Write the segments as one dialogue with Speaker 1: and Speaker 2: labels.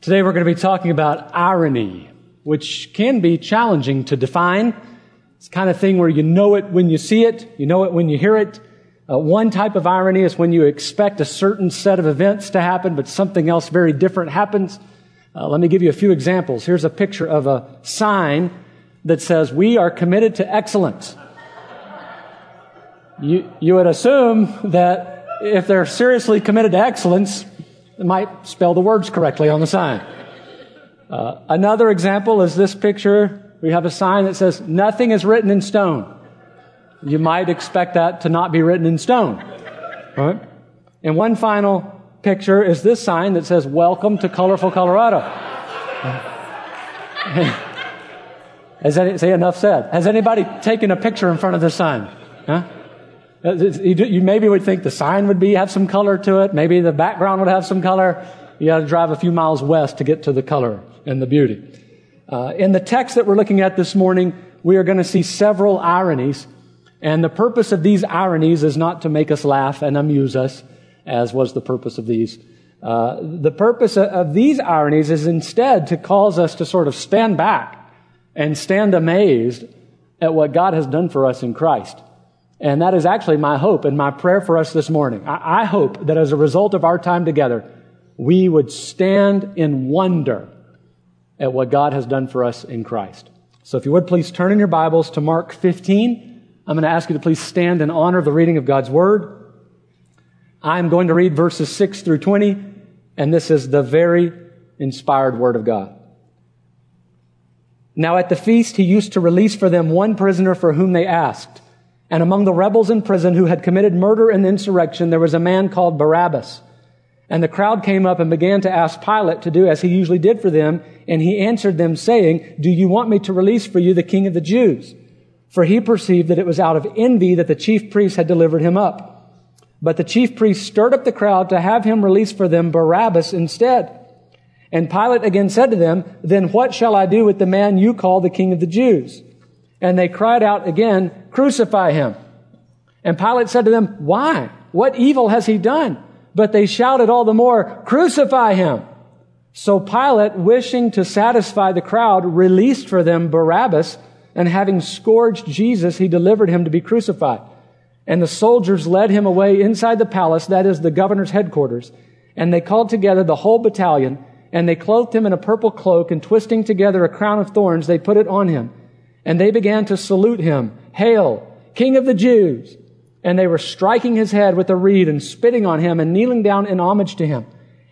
Speaker 1: Today we're going to be talking about irony, which can be challenging to define. It's kind of thing where you know it when you see it, you know it when you hear it. Uh, one type of irony is when you expect a certain set of events to happen, but something else very different happens. Uh, let me give you a few examples. Here's a picture of a sign that says, We are committed to excellence. You, you would assume that if they're seriously committed to excellence, might spell the words correctly on the sign. Uh, another example is this picture. We have a sign that says, Nothing is written in stone. You might expect that to not be written in stone. Right? And one final picture is this sign that says, Welcome to colorful Colorado. Has any, say enough said. Has anybody taken a picture in front of this sign? Huh? Uh, you maybe would think the sign would be have some color to it. Maybe the background would have some color. You got to drive a few miles west to get to the color and the beauty. Uh, in the text that we're looking at this morning, we are going to see several ironies, and the purpose of these ironies is not to make us laugh and amuse us, as was the purpose of these. Uh, the purpose of these ironies is instead to cause us to sort of stand back and stand amazed at what God has done for us in Christ. And that is actually my hope and my prayer for us this morning. I, I hope that as a result of our time together, we would stand in wonder at what God has done for us in Christ. So if you would please turn in your Bibles to Mark 15. I'm going to ask you to please stand in honor of the reading of God's Word. I'm going to read verses 6 through 20, and this is the very inspired Word of God. Now at the feast, he used to release for them one prisoner for whom they asked. And among the rebels in prison who had committed murder and insurrection, there was a man called Barabbas. And the crowd came up and began to ask Pilate to do as he usually did for them. And he answered them saying, Do you want me to release for you the king of the Jews? For he perceived that it was out of envy that the chief priests had delivered him up. But the chief priests stirred up the crowd to have him release for them Barabbas instead. And Pilate again said to them, Then what shall I do with the man you call the king of the Jews? And they cried out again, Crucify him. And Pilate said to them, Why? What evil has he done? But they shouted all the more, Crucify him. So Pilate, wishing to satisfy the crowd, released for them Barabbas, and having scourged Jesus, he delivered him to be crucified. And the soldiers led him away inside the palace, that is the governor's headquarters. And they called together the whole battalion, and they clothed him in a purple cloak, and twisting together a crown of thorns, they put it on him. And they began to salute him, Hail, King of the Jews! And they were striking his head with a reed and spitting on him and kneeling down in homage to him.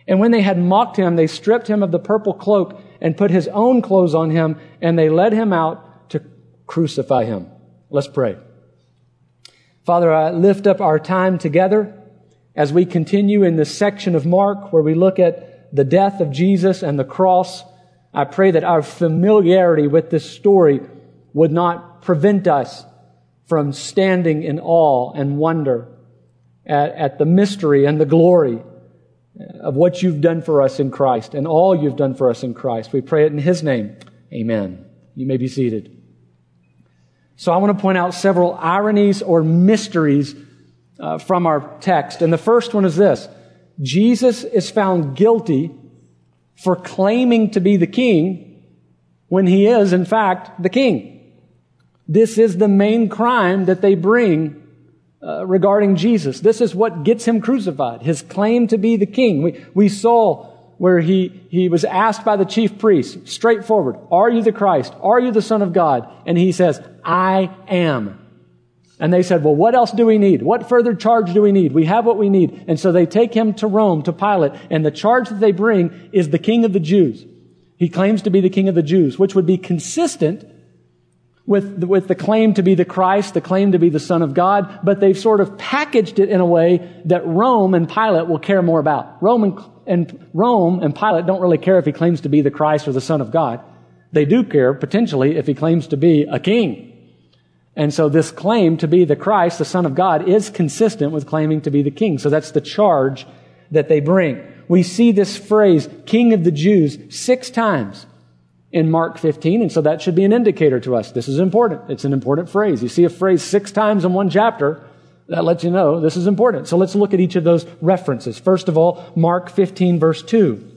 Speaker 1: And when they had mocked him, they stripped him of the purple cloak and put his own clothes on him, and they led him out to crucify him. Let's pray. Father, I lift up our time together as we continue in this section of Mark where we look at the death of Jesus and the cross. I pray that our familiarity with this story would not prevent us from standing in awe and wonder at, at, the mystery and the glory of what you've done for us in Christ and all you've done for us in Christ. We pray it in His name. Amen. You may be seated. So I want to point out several ironies or mysteries uh, from our text. And the first one is this Jesus is found guilty for claiming to be the king when he is, in fact, the king. This is the main crime that they bring uh, regarding Jesus. This is what gets him crucified. His claim to be the king. We, we saw where he, he was asked by the chief priest, straightforward, are you the Christ? Are you the son of God? And he says, I am. And they said, well, what else do we need? What further charge do we need? We have what we need. And so they take him to Rome, to Pilate, and the charge that they bring is the king of the Jews. He claims to be the king of the Jews, which would be consistent with, with the claim to be the Christ, the claim to be the Son of God, but they've sort of packaged it in a way that Rome and Pilate will care more about. Rome and, and Rome and Pilate don't really care if he claims to be the Christ or the Son of God. They do care, potentially, if he claims to be a king. And so this claim to be the Christ, the Son of God, is consistent with claiming to be the king. So that's the charge that they bring. We see this phrase, King of the Jews, six times in Mark 15, and so that should be an indicator to us. This is important. It's an important phrase. You see a phrase six times in one chapter, that lets you know this is important. So let's look at each of those references. First of all, Mark 15, verse 2.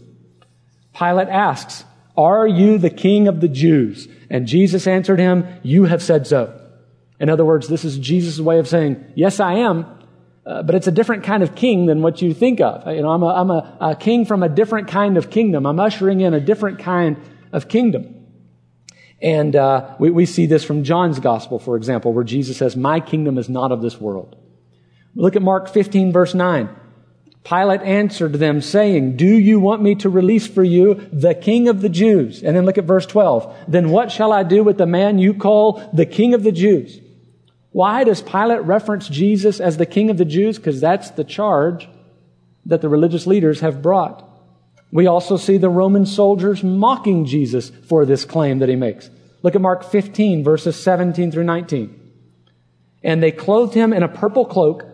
Speaker 1: Pilate asks, Are you the king of the Jews? And Jesus answered him, You have said so. In other words, this is Jesus' way of saying, Yes, I am, uh, but it's a different kind of king than what you think of. You know, I'm, a, I'm a, a king from a different kind of kingdom. I'm ushering in a different kind of kingdom. And uh, we, we see this from John's gospel, for example, where Jesus says, My kingdom is not of this world. Look at Mark 15, verse 9. Pilate answered them, saying, Do you want me to release for you the king of the Jews? And then look at verse 12. Then what shall I do with the man you call the king of the Jews? Why does Pilate reference Jesus as the king of the Jews? Because that's the charge that the religious leaders have brought. We also see the Roman soldiers mocking Jesus for this claim that he makes. Look at Mark 15, verses 17 through 19. And they clothed him in a purple cloak,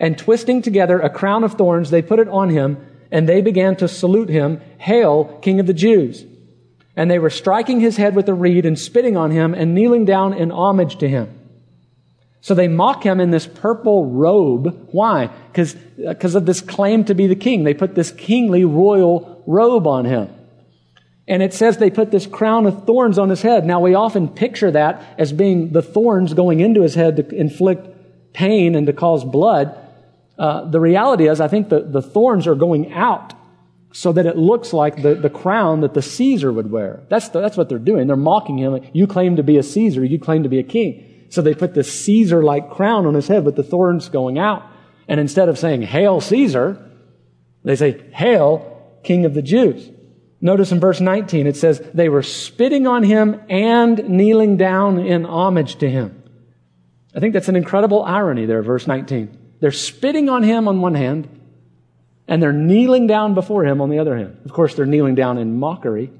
Speaker 1: and twisting together a crown of thorns, they put it on him, and they began to salute him, Hail, King of the Jews! And they were striking his head with a reed and spitting on him and kneeling down in homage to him. So they mock him in this purple robe. Why? Because of this claim to be the king. They put this kingly royal robe on him. And it says they put this crown of thorns on his head. Now we often picture that as being the thorns going into his head to inflict pain and to cause blood. Uh, the reality is, I think the, the thorns are going out so that it looks like the, the crown that the Caesar would wear. That's, the, that's what they're doing. They're mocking him. You claim to be a Caesar. You claim to be a king. So they put this Caesar like crown on his head with the thorns going out. And instead of saying, Hail Caesar, they say, Hail King of the Jews. Notice in verse 19 it says, They were spitting on him and kneeling down in homage to him. I think that's an incredible irony there, verse 19. They're spitting on him on one hand, and they're kneeling down before him on the other hand. Of course, they're kneeling down in mockery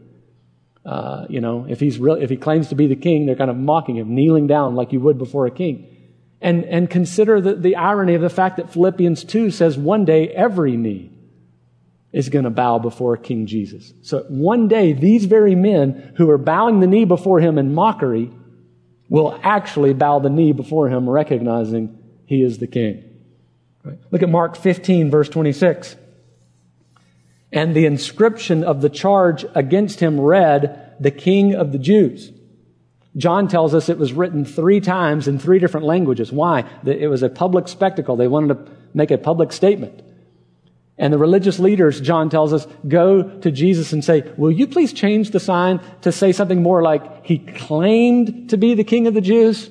Speaker 1: uh, you know, if he's real, if he claims to be the king, they're kind of mocking him, kneeling down like you would before a king. And, and consider the, the irony of the fact that Philippians 2 says one day every knee is going to bow before King Jesus. So one day these very men who are bowing the knee before him in mockery will actually bow the knee before him, recognizing he is the king. Look at Mark 15, verse 26. And the inscription of the charge against him read, the King of the Jews. John tells us it was written three times in three different languages. Why? It was a public spectacle. They wanted to make a public statement. And the religious leaders, John tells us, go to Jesus and say, Will you please change the sign to say something more like, He claimed to be the King of the Jews?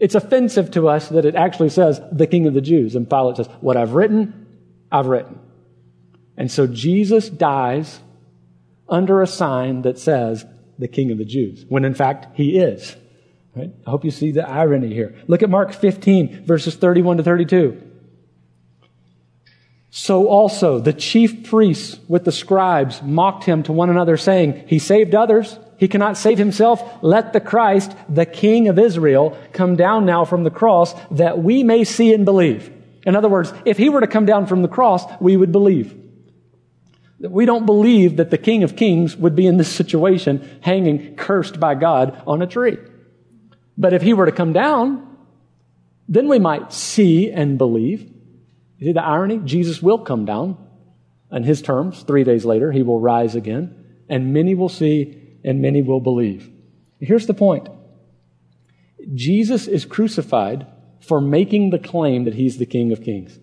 Speaker 1: It's offensive to us that it actually says, the King of the Jews. And Pilate says, What I've written, I've written. And so Jesus dies under a sign that says the King of the Jews, when in fact he is. Right? I hope you see the irony here. Look at Mark 15, verses 31 to 32. So also the chief priests with the scribes mocked him to one another, saying, He saved others. He cannot save himself. Let the Christ, the King of Israel, come down now from the cross that we may see and believe. In other words, if he were to come down from the cross, we would believe. We don't believe that the King of Kings would be in this situation hanging cursed by God on a tree. But if he were to come down, then we might see and believe. You see the irony? Jesus will come down on his terms. Three days later, he will rise again, and many will see and many will believe. Here's the point Jesus is crucified for making the claim that he's the King of Kings.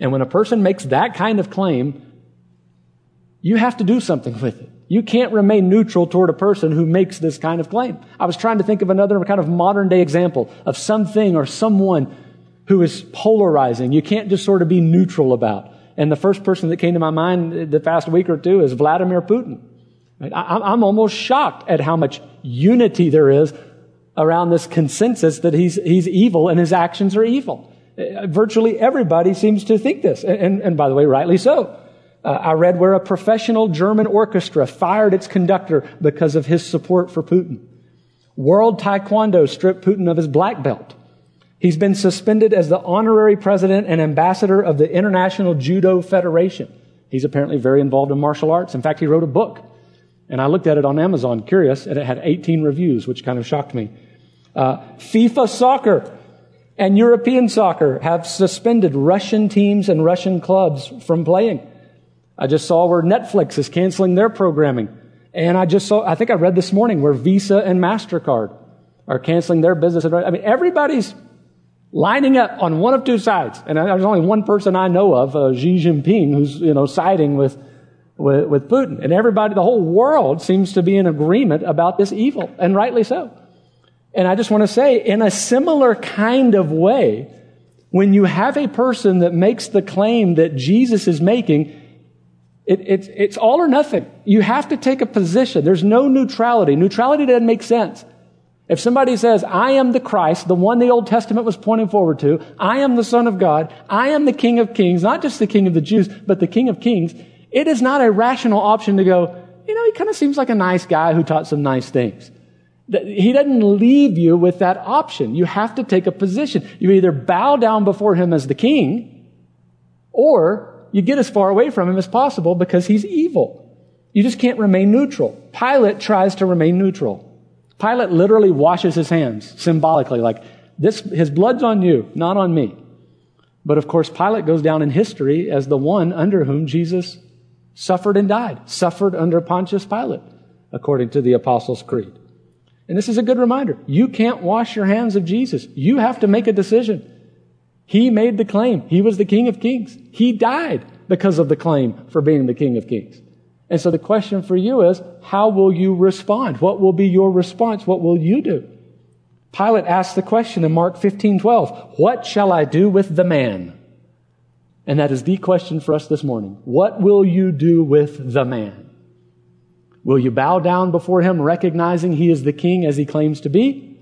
Speaker 1: And when a person makes that kind of claim, you have to do something with it. You can't remain neutral toward a person who makes this kind of claim. I was trying to think of another kind of modern day example of something or someone who is polarizing. You can't just sort of be neutral about. And the first person that came to my mind the past week or two is Vladimir Putin. I'm almost shocked at how much unity there is around this consensus that he's, he's evil and his actions are evil. Virtually everybody seems to think this. And, and by the way, rightly so. Uh, I read where a professional German orchestra fired its conductor because of his support for Putin. World Taekwondo stripped Putin of his black belt. He's been suspended as the honorary president and ambassador of the International Judo Federation. He's apparently very involved in martial arts. In fact, he wrote a book. And I looked at it on Amazon, curious, and it had 18 reviews, which kind of shocked me. Uh, FIFA soccer and European soccer have suspended Russian teams and Russian clubs from playing. I just saw where Netflix is canceling their programming. And I just saw, I think I read this morning where Visa and MasterCard are canceling their business. I mean, everybody's lining up on one of two sides. And there's only one person I know of, uh, Xi Jinping, who's, you know, siding with, with, with Putin. And everybody, the whole world seems to be in agreement about this evil, and rightly so. And I just want to say, in a similar kind of way, when you have a person that makes the claim that Jesus is making, it, it's, it's all or nothing. You have to take a position. There's no neutrality. Neutrality doesn't make sense. If somebody says, I am the Christ, the one the Old Testament was pointing forward to, I am the Son of God, I am the King of Kings, not just the King of the Jews, but the King of Kings, it is not a rational option to go, you know, he kind of seems like a nice guy who taught some nice things. He doesn't leave you with that option. You have to take a position. You either bow down before him as the king, or you get as far away from him as possible because he's evil. You just can't remain neutral. Pilate tries to remain neutral. Pilate literally washes his hands symbolically, like, this, his blood's on you, not on me. But of course, Pilate goes down in history as the one under whom Jesus suffered and died, suffered under Pontius Pilate, according to the Apostles' Creed. And this is a good reminder. You can't wash your hands of Jesus. You have to make a decision. He made the claim. He was the King of Kings. He died because of the claim for being the King of Kings. And so the question for you is, how will you respond? What will be your response? What will you do? Pilate asked the question in Mark 15, 12, what shall I do with the man? And that is the question for us this morning. What will you do with the man? Will you bow down before him, recognizing he is the king as he claims to be?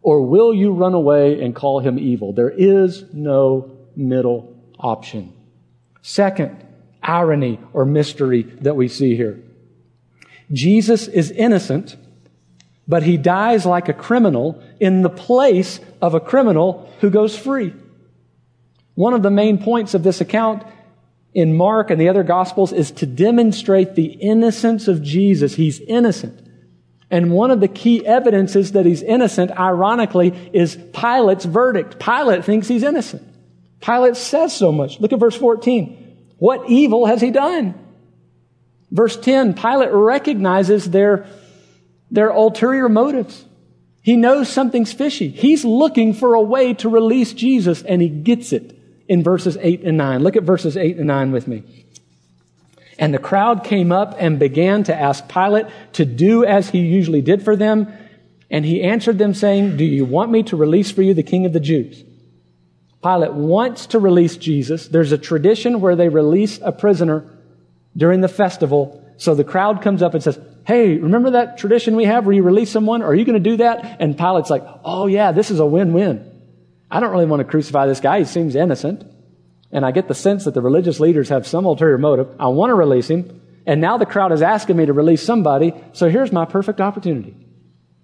Speaker 1: Or will you run away and call him evil? There is no middle option. Second, irony or mystery that we see here. Jesus is innocent, but he dies like a criminal in the place of a criminal who goes free. One of the main points of this account in Mark and the other Gospels is to demonstrate the innocence of Jesus. He's innocent. And one of the key evidences that he's innocent, ironically, is Pilate's verdict. Pilate thinks he's innocent. Pilate says so much. Look at verse 14. What evil has he done? Verse 10, Pilate recognizes their, their ulterior motives. He knows something's fishy. He's looking for a way to release Jesus, and he gets it in verses 8 and 9. Look at verses 8 and 9 with me. And the crowd came up and began to ask Pilate to do as he usually did for them. And he answered them, saying, Do you want me to release for you the king of the Jews? Pilate wants to release Jesus. There's a tradition where they release a prisoner during the festival. So the crowd comes up and says, Hey, remember that tradition we have where you release someone? Are you going to do that? And Pilate's like, Oh, yeah, this is a win win. I don't really want to crucify this guy. He seems innocent. And I get the sense that the religious leaders have some ulterior motive. I want to release him. And now the crowd is asking me to release somebody. So here's my perfect opportunity.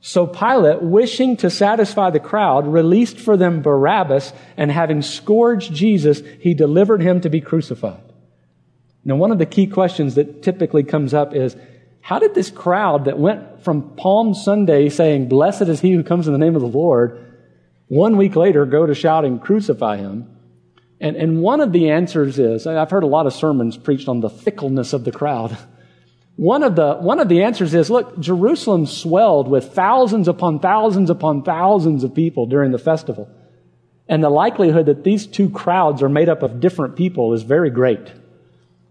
Speaker 1: So Pilate, wishing to satisfy the crowd, released for them Barabbas, and having scourged Jesus, he delivered him to be crucified. Now, one of the key questions that typically comes up is, how did this crowd that went from Palm Sunday saying, Blessed is he who comes in the name of the Lord, one week later go to shouting, Crucify him? And, and one of the answers is, I've heard a lot of sermons preached on the fickleness of the crowd. One of the, one of the answers is, look, Jerusalem swelled with thousands upon thousands upon thousands of people during the festival. And the likelihood that these two crowds are made up of different people is very great.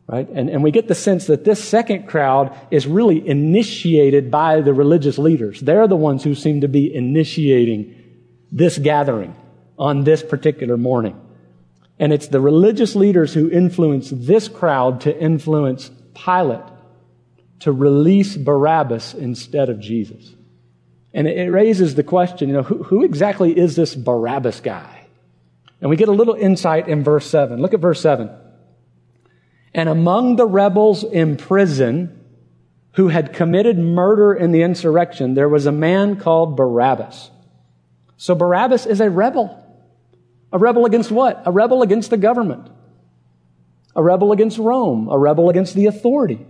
Speaker 1: Right? And, and we get the sense that this second crowd is really initiated by the religious leaders. They're the ones who seem to be initiating this gathering on this particular morning. And it's the religious leaders who influence this crowd to influence Pilate to release Barabbas instead of Jesus. And it raises the question, you know, who, who, exactly is this Barabbas guy? And we get a little insight in verse 7. Look at verse 7. And among the rebels in prison who had committed murder in the insurrection, there was a man called Barabbas. So Barabbas is a rebel. A rebel against what? A rebel against the government. A rebel against Rome. A rebel against the authority.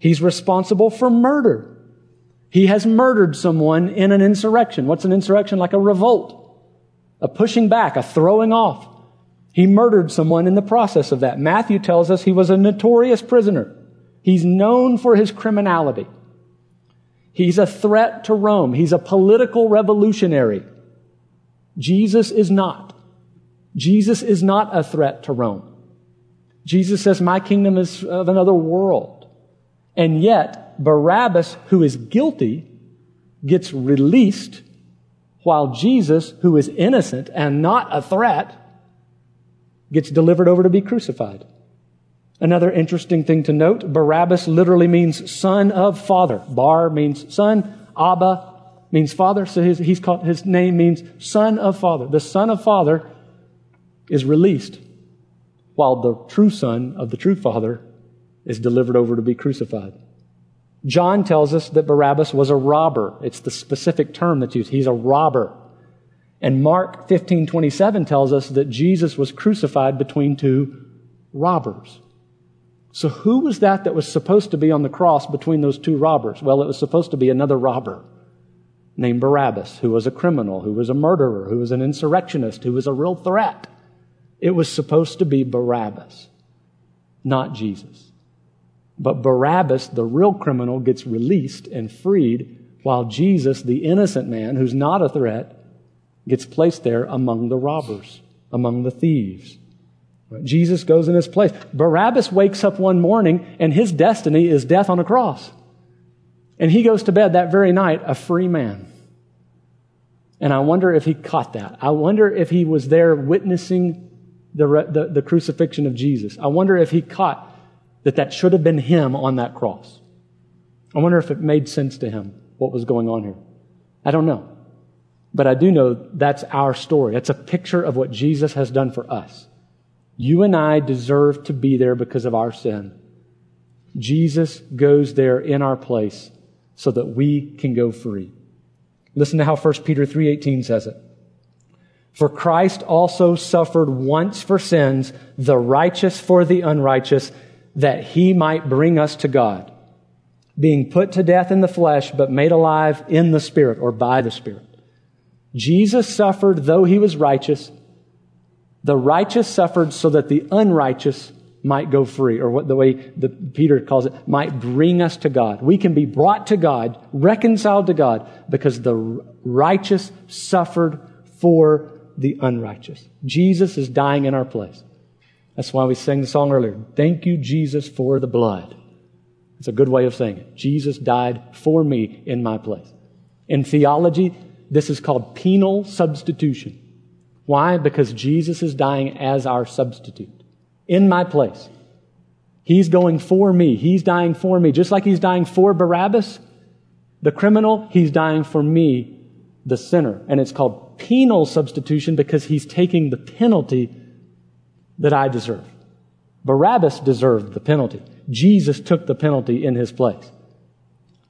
Speaker 1: He's responsible for murder. He has murdered someone in an insurrection. What's an insurrection? Like a revolt, a pushing back, a throwing off. He murdered someone in the process of that. Matthew tells us he was a notorious prisoner. He's known for his criminality. He's a threat to Rome. He's a political revolutionary. Jesus is not. Jesus is not a threat to Rome. Jesus says, My kingdom is of another world. And yet, Barabbas, who is guilty, gets released, while Jesus, who is innocent and not a threat, gets delivered over to be crucified. Another interesting thing to note Barabbas literally means son of father. Bar means son, Abba means father, so his, he's called, his name means son of father. The son of father is released, while the true son of the true father is delivered over to be crucified. John tells us that Barabbas was a robber. It's the specific term that's used. He's a robber. And Mark 15:27 tells us that Jesus was crucified between two robbers. So who was that that was supposed to be on the cross between those two robbers? Well, it was supposed to be another robber named Barabbas, who was a criminal, who was a murderer, who was an insurrectionist, who was a real threat. It was supposed to be Barabbas, not Jesus. But Barabbas, the real criminal, gets released and freed, while Jesus, the innocent man who's not a threat, gets placed there among the robbers, among the thieves. Jesus goes in his place. Barabbas wakes up one morning and his destiny is death on a cross. And he goes to bed that very night a free man. And I wonder if he caught that. I wonder if he was there witnessing the, the, the crucifixion of Jesus. I wonder if he caught that that should have been him on that cross. I wonder if it made sense to him what was going on here. I don't know. But I do know that's our story. It's a picture of what Jesus has done for us. You and I deserve to be there because of our sin. Jesus goes there in our place so that we can go free. Listen to how 1 Peter 3:18 says it. For Christ also suffered once for sins, the righteous for the unrighteous, that he might bring us to God, being put to death in the flesh, but made alive in the Spirit or by the Spirit. Jesus suffered though he was righteous, the righteous suffered so that the unrighteous might go free, or what the way the, Peter calls it, might bring us to God. We can be brought to God, reconciled to God, because the righteous suffered for the unrighteous. Jesus is dying in our place. That's why we sang the song earlier. Thank you, Jesus, for the blood. It's a good way of saying it. Jesus died for me in my place. In theology, this is called penal substitution. Why? Because Jesus is dying as our substitute in my place. He's going for me. He's dying for me. Just like he's dying for Barabbas, the criminal, he's dying for me, the sinner. And it's called penal substitution because he's taking the penalty that I deserve. Barabbas deserved the penalty. Jesus took the penalty in his place.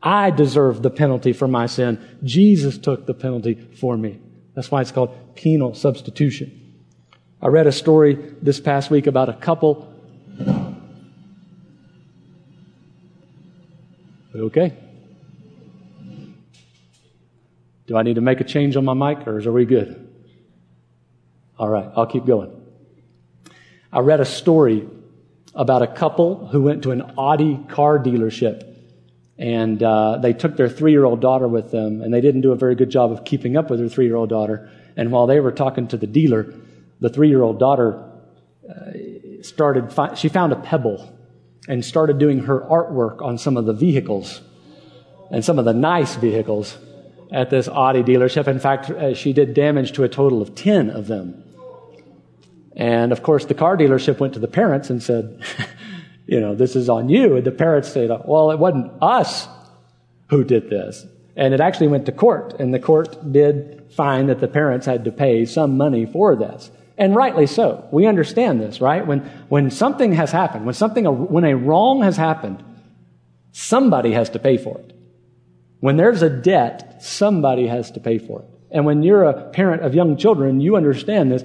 Speaker 1: I deserve the penalty for my sin. Jesus took the penalty for me. That's why it's called penal substitution. I read a story this past week about a couple. Okay. Do I need to make a change on my mic or are we good? All right, I'll keep going. I read a story about a couple who went to an Audi car dealership and uh, they took their three year old daughter with them, and they didn't do a very good job of keeping up with their three year old daughter. And while they were talking to the dealer, the three year old daughter uh, started, fi- she found a pebble and started doing her artwork on some of the vehicles and some of the nice vehicles at this Audi dealership. In fact, uh, she did damage to a total of 10 of them. And of course, the car dealership went to the parents and said, you know, this is on you. And the parents said, well, it wasn't us who did this. And it actually went to court, and the court did find that the parents had to pay some money for this. And rightly so. We understand this, right? When, when something has happened, when something, when a wrong has happened, somebody has to pay for it. When there's a debt, somebody has to pay for it. And when you're a parent of young children, you understand this.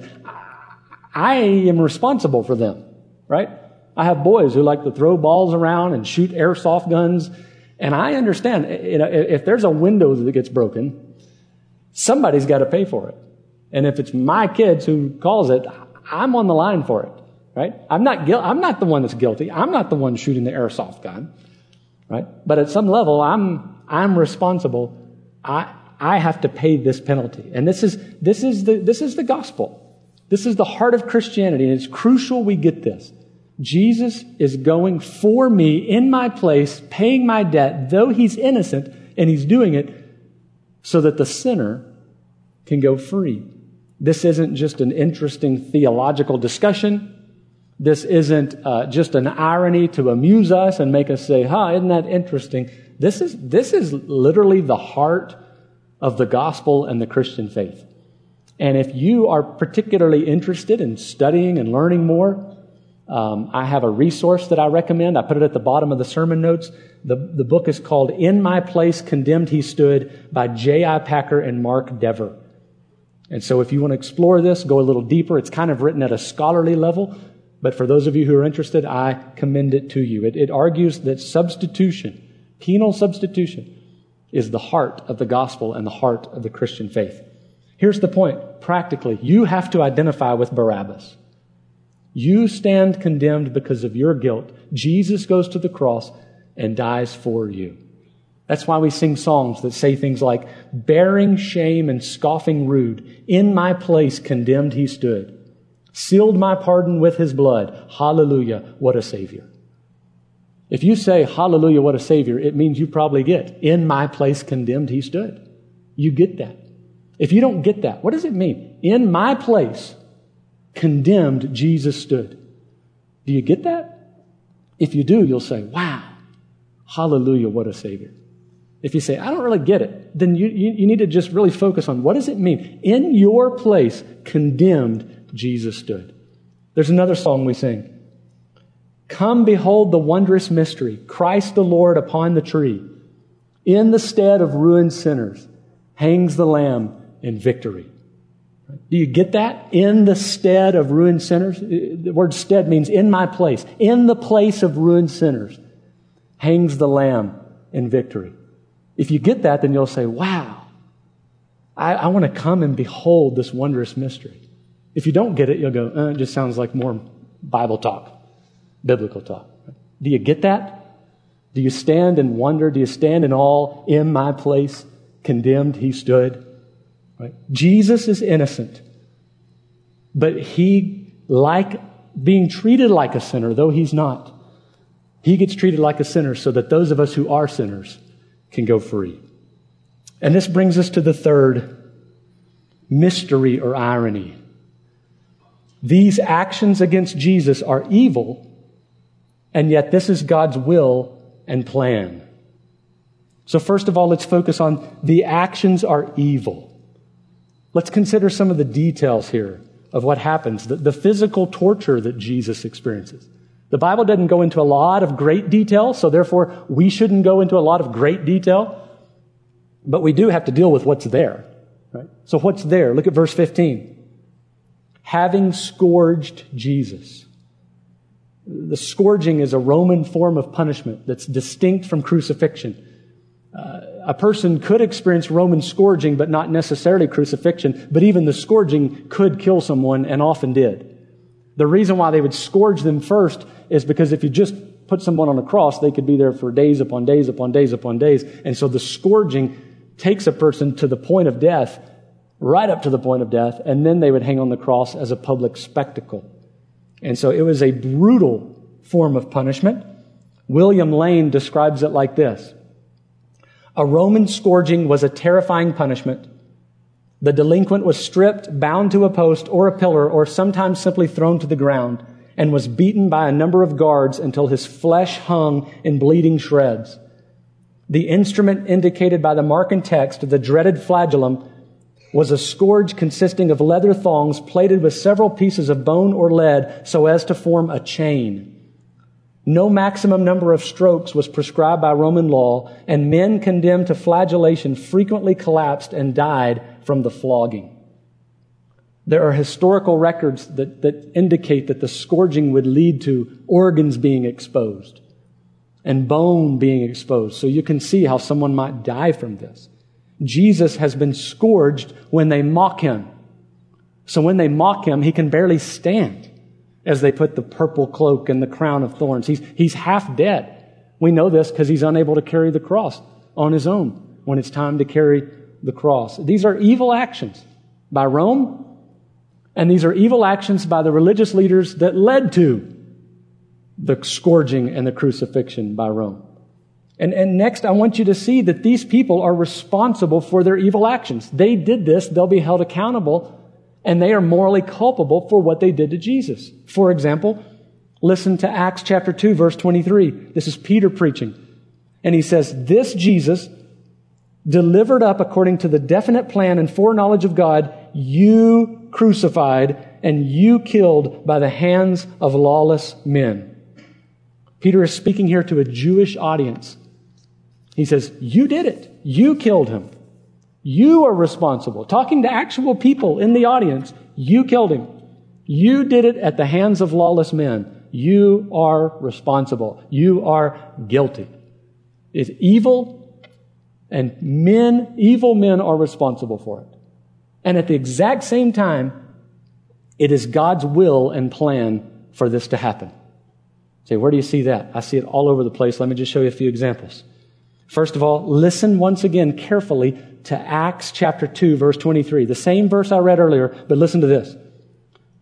Speaker 1: I am responsible for them, right? I have boys who like to throw balls around and shoot airsoft guns. And I understand, you know, if there's a window that gets broken, somebody's got to pay for it. And if it's my kids who calls it, I'm on the line for it, right? I'm not, guil- I'm not the one that's guilty. I'm not the one shooting the airsoft gun, right? But at some level, I'm, I'm responsible. I, I have to pay this penalty. And this is, this is the, this is the gospel. This is the heart of Christianity. And it's crucial we get this. Jesus is going for me in my place, paying my debt, though he's innocent, and he's doing it so that the sinner can go free. This isn't just an interesting theological discussion. This isn't uh, just an irony to amuse us and make us say, huh, isn't that interesting? This is, this is literally the heart of the gospel and the Christian faith. And if you are particularly interested in studying and learning more, um, I have a resource that I recommend. I put it at the bottom of the sermon notes. The, the book is called In My Place Condemned He Stood by J.I. Packer and Mark Dever. And so if you want to explore this, go a little deeper. It's kind of written at a scholarly level, but for those of you who are interested, I commend it to you. It, it argues that substitution, penal substitution, is the heart of the gospel and the heart of the Christian faith. Here's the point. Practically, you have to identify with Barabbas. You stand condemned because of your guilt. Jesus goes to the cross and dies for you. That's why we sing songs that say things like, bearing shame and scoffing rude, in my place condemned he stood, sealed my pardon with his blood. Hallelujah, what a savior. If you say, hallelujah, what a savior, it means you probably get, in my place condemned he stood. You get that. If you don't get that, what does it mean? In my place condemned Jesus stood. Do you get that? If you do, you'll say, wow, hallelujah, what a savior. If you say, I don't really get it, then you, you, you, need to just really focus on what does it mean? In your place, condemned, Jesus stood. There's another song we sing. Come behold the wondrous mystery, Christ the Lord upon the tree. In the stead of ruined sinners hangs the Lamb in victory. Do you get that? In the stead of ruined sinners? The word stead means in my place. In the place of ruined sinners hangs the Lamb in victory. If you get that, then you'll say, wow, I, I want to come and behold this wondrous mystery. If you don't get it, you'll go, uh, it just sounds like more Bible talk, biblical talk. Do you get that? Do you stand and wonder? Do you stand in awe in my place? Condemned, he stood. Right? Jesus is innocent, but he, like being treated like a sinner, though he's not, he gets treated like a sinner so that those of us who are sinners can go free. And this brings us to the third mystery or irony. These actions against Jesus are evil, and yet this is God's will and plan. So, first of all, let's focus on the actions are evil. Let's consider some of the details here of what happens, the, the physical torture that Jesus experiences. The Bible doesn't go into a lot of great detail, so therefore we shouldn't go into a lot of great detail. But we do have to deal with what's there. Right? So what's there? Look at verse 15. Having scourged Jesus. The scourging is a Roman form of punishment that's distinct from crucifixion. A person could experience Roman scourging, but not necessarily crucifixion, but even the scourging could kill someone and often did. The reason why they would scourge them first is because if you just put someone on a cross, they could be there for days upon days upon days upon days. And so the scourging takes a person to the point of death, right up to the point of death, and then they would hang on the cross as a public spectacle. And so it was a brutal form of punishment. William Lane describes it like this. A Roman scourging was a terrifying punishment the delinquent was stripped, bound to a post or a pillar, or sometimes simply thrown to the ground, and was beaten by a number of guards until his flesh hung in bleeding shreds. The instrument indicated by the Markan text, the dreaded flagellum, was a scourge consisting of leather thongs plated with several pieces of bone or lead so as to form a chain. No maximum number of strokes was prescribed by Roman law, and men condemned to flagellation frequently collapsed and died from the flogging. There are historical records that, that indicate that the scourging would lead to organs being exposed and bone being exposed. So you can see how someone might die from this. Jesus has been scourged when they mock him. So when they mock him, he can barely stand as they put the purple cloak and the crown of thorns. He's, he's half dead. We know this because he's unable to carry the cross on his own when it's time to carry the cross. These are evil actions by Rome, and these are evil actions by the religious leaders that led to the scourging and the crucifixion by Rome. And, and next, I want you to see that these people are responsible for their evil actions. They did this, they'll be held accountable, and they are morally culpable for what they did to Jesus. For example, listen to Acts chapter 2, verse 23. This is Peter preaching. And he says, This Jesus, delivered up according to the definite plan and foreknowledge of God, you crucified and you killed by the hands of lawless men. Peter is speaking here to a Jewish audience. He says, You did it. You killed him. You are responsible. Talking to actual people in the audience, you killed him. You did it at the hands of lawless men. You are responsible. You are guilty. It's evil, and men, evil men, are responsible for it. And at the exact same time, it is God's will and plan for this to happen. Say, where do you see that? I see it all over the place. Let me just show you a few examples. First of all, listen once again carefully to Acts chapter 2, verse 23. The same verse I read earlier, but listen to this.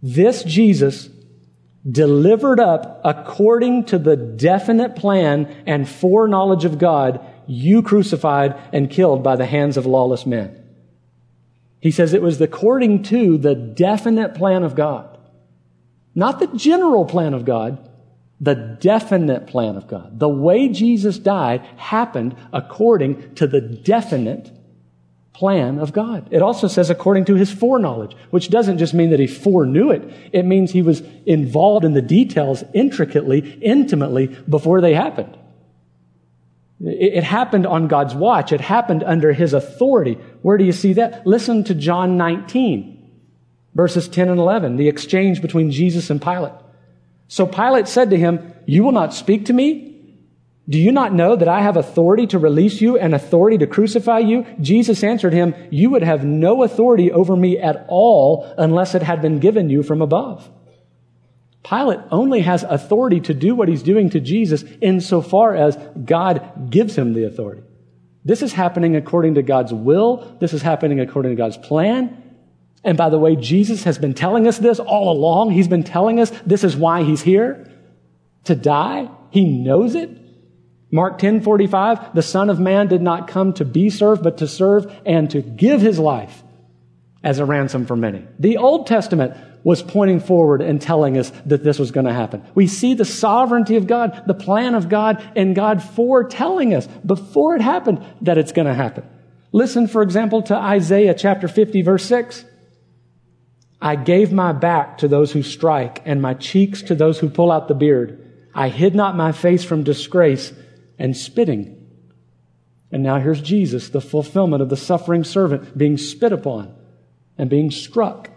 Speaker 1: This Jesus delivered up according to the definite plan and foreknowledge of God, you crucified and killed by the hands of lawless men. He says it was according to the definite plan of God. Not the general plan of God, the definite plan of God. The way Jesus died happened according to the definite plan of God. It also says according to his foreknowledge, which doesn't just mean that he foreknew it. It means he was involved in the details intricately, intimately before they happened. It happened on God's watch. It happened under his authority. Where do you see that? Listen to John 19, verses 10 and 11, the exchange between Jesus and Pilate. So Pilate said to him, You will not speak to me? Do you not know that I have authority to release you and authority to crucify you? Jesus answered him, You would have no authority over me at all unless it had been given you from above. Pilate only has authority to do what he's doing to Jesus insofar as God gives him the authority. This is happening according to God's will. This is happening according to God's plan. And by the way, Jesus has been telling us this all along. He's been telling us this is why he's here to die. He knows it. Mark 10 45, the Son of Man did not come to be served, but to serve and to give his life as a ransom for many. The Old Testament was pointing forward and telling us that this was going to happen. We see the sovereignty of God, the plan of God, and God foretelling us before it happened that it's going to happen. Listen, for example, to Isaiah chapter 50, verse 6. I gave my back to those who strike and my cheeks to those who pull out the beard. I hid not my face from disgrace and spitting. And now here's Jesus, the fulfillment of the suffering servant being spit upon and being struck.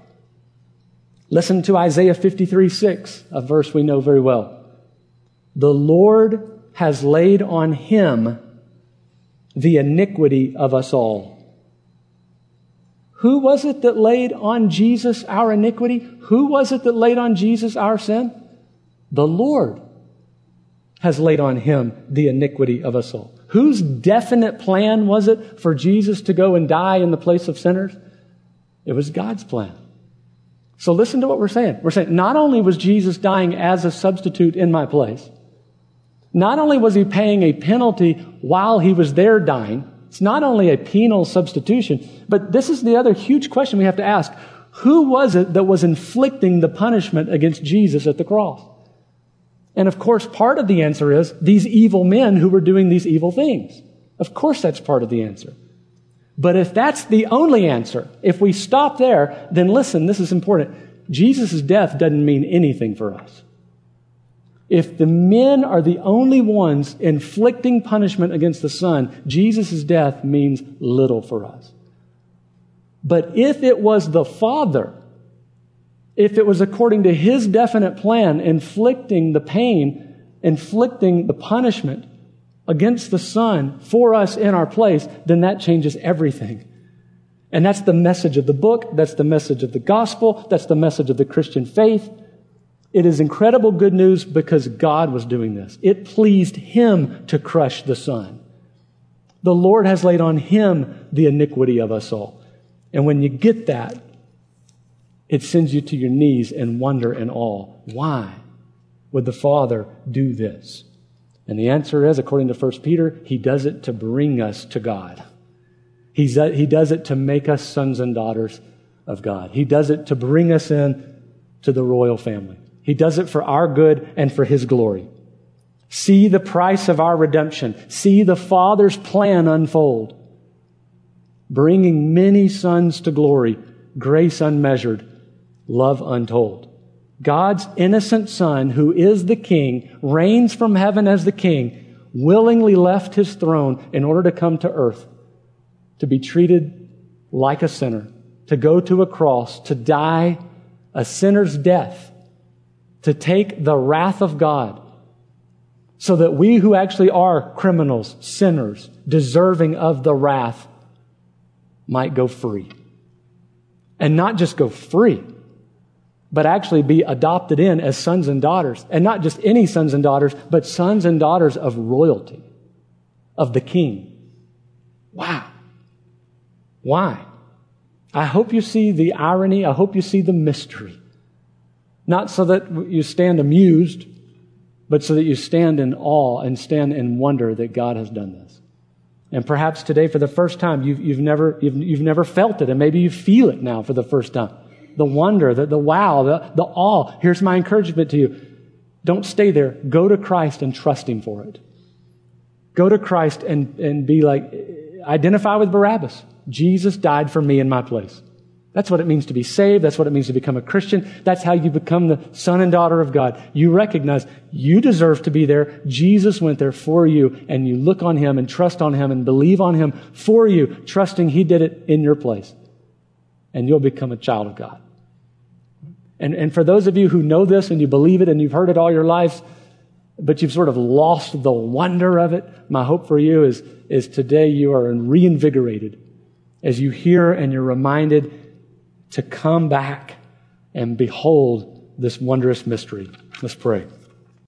Speaker 1: Listen to Isaiah 53 6, a verse we know very well. The Lord has laid on him the iniquity of us all. Who was it that laid on Jesus our iniquity? Who was it that laid on Jesus our sin? The Lord has laid on him the iniquity of us all. Whose definite plan was it for Jesus to go and die in the place of sinners? It was God's plan. So listen to what we're saying. We're saying not only was Jesus dying as a substitute in my place, not only was he paying a penalty while he was there dying, it's not only a penal substitution, but this is the other huge question we have to ask. Who was it that was inflicting the punishment against Jesus at the cross? And of course, part of the answer is these evil men who were doing these evil things. Of course, that's part of the answer. But if that's the only answer, if we stop there, then listen, this is important. Jesus' death doesn't mean anything for us. If the men are the only ones inflicting punishment against the Son, Jesus' death means little for us. But if it was the Father, if it was according to His definite plan, inflicting the pain, inflicting the punishment against the Son for us in our place, then that changes everything. And that's the message of the book. That's the message of the gospel. That's the message of the Christian faith. It is incredible good news because God was doing this. It pleased Him to crush the Son. The Lord has laid on Him the iniquity of us all. And when you get that, it sends you to your knees in wonder and awe. Why would the Father do this? And the answer is, according to 1 Peter, He does it to bring us to God. He's, he does it to make us sons and daughters of God. He does it to bring us in to the royal family. He does it for our good and for His glory. See the price of our redemption. See the Father's plan unfold. Bringing many sons to glory, grace unmeasured, love untold. God's innocent Son, who is the King, reigns from heaven as the King, willingly left his throne in order to come to earth, to be treated like a sinner, to go to a cross, to die a sinner's death to take the wrath of God so that we who actually are criminals, sinners, deserving of the wrath, might go free. And not just go free, but actually be adopted in as sons and daughters. And not just any sons and daughters, but sons and daughters of royalty, of the king. Wow. Why? I hope you see the irony. I hope you see the mystery. Not so that you stand amused, but so that you stand in awe and stand in wonder that God has done this. And perhaps today, for the first time, you've, you've, never, you've, you've never felt it, and maybe you feel it now for the first time. The wonder, the, the wow, the, the awe. Here's my encouragement to you. Don't stay there. Go to Christ and trust Him for it. Go to Christ and, and be like, identify with Barabbas. Jesus died for me in my place. That's what it means to be saved. That's what it means to become a Christian. That's how you become the son and daughter of God. You recognize you deserve to be there. Jesus went there for you, and you look on him and trust on him and believe on him for you, trusting he did it in your place. And you'll become a child of God. And, and for those of you who know this and you believe it and you've heard it all your lives, but you've sort of lost the wonder of it, my hope for you is, is today you are reinvigorated as you hear and you're reminded to come back and behold this wondrous mystery. Let's pray.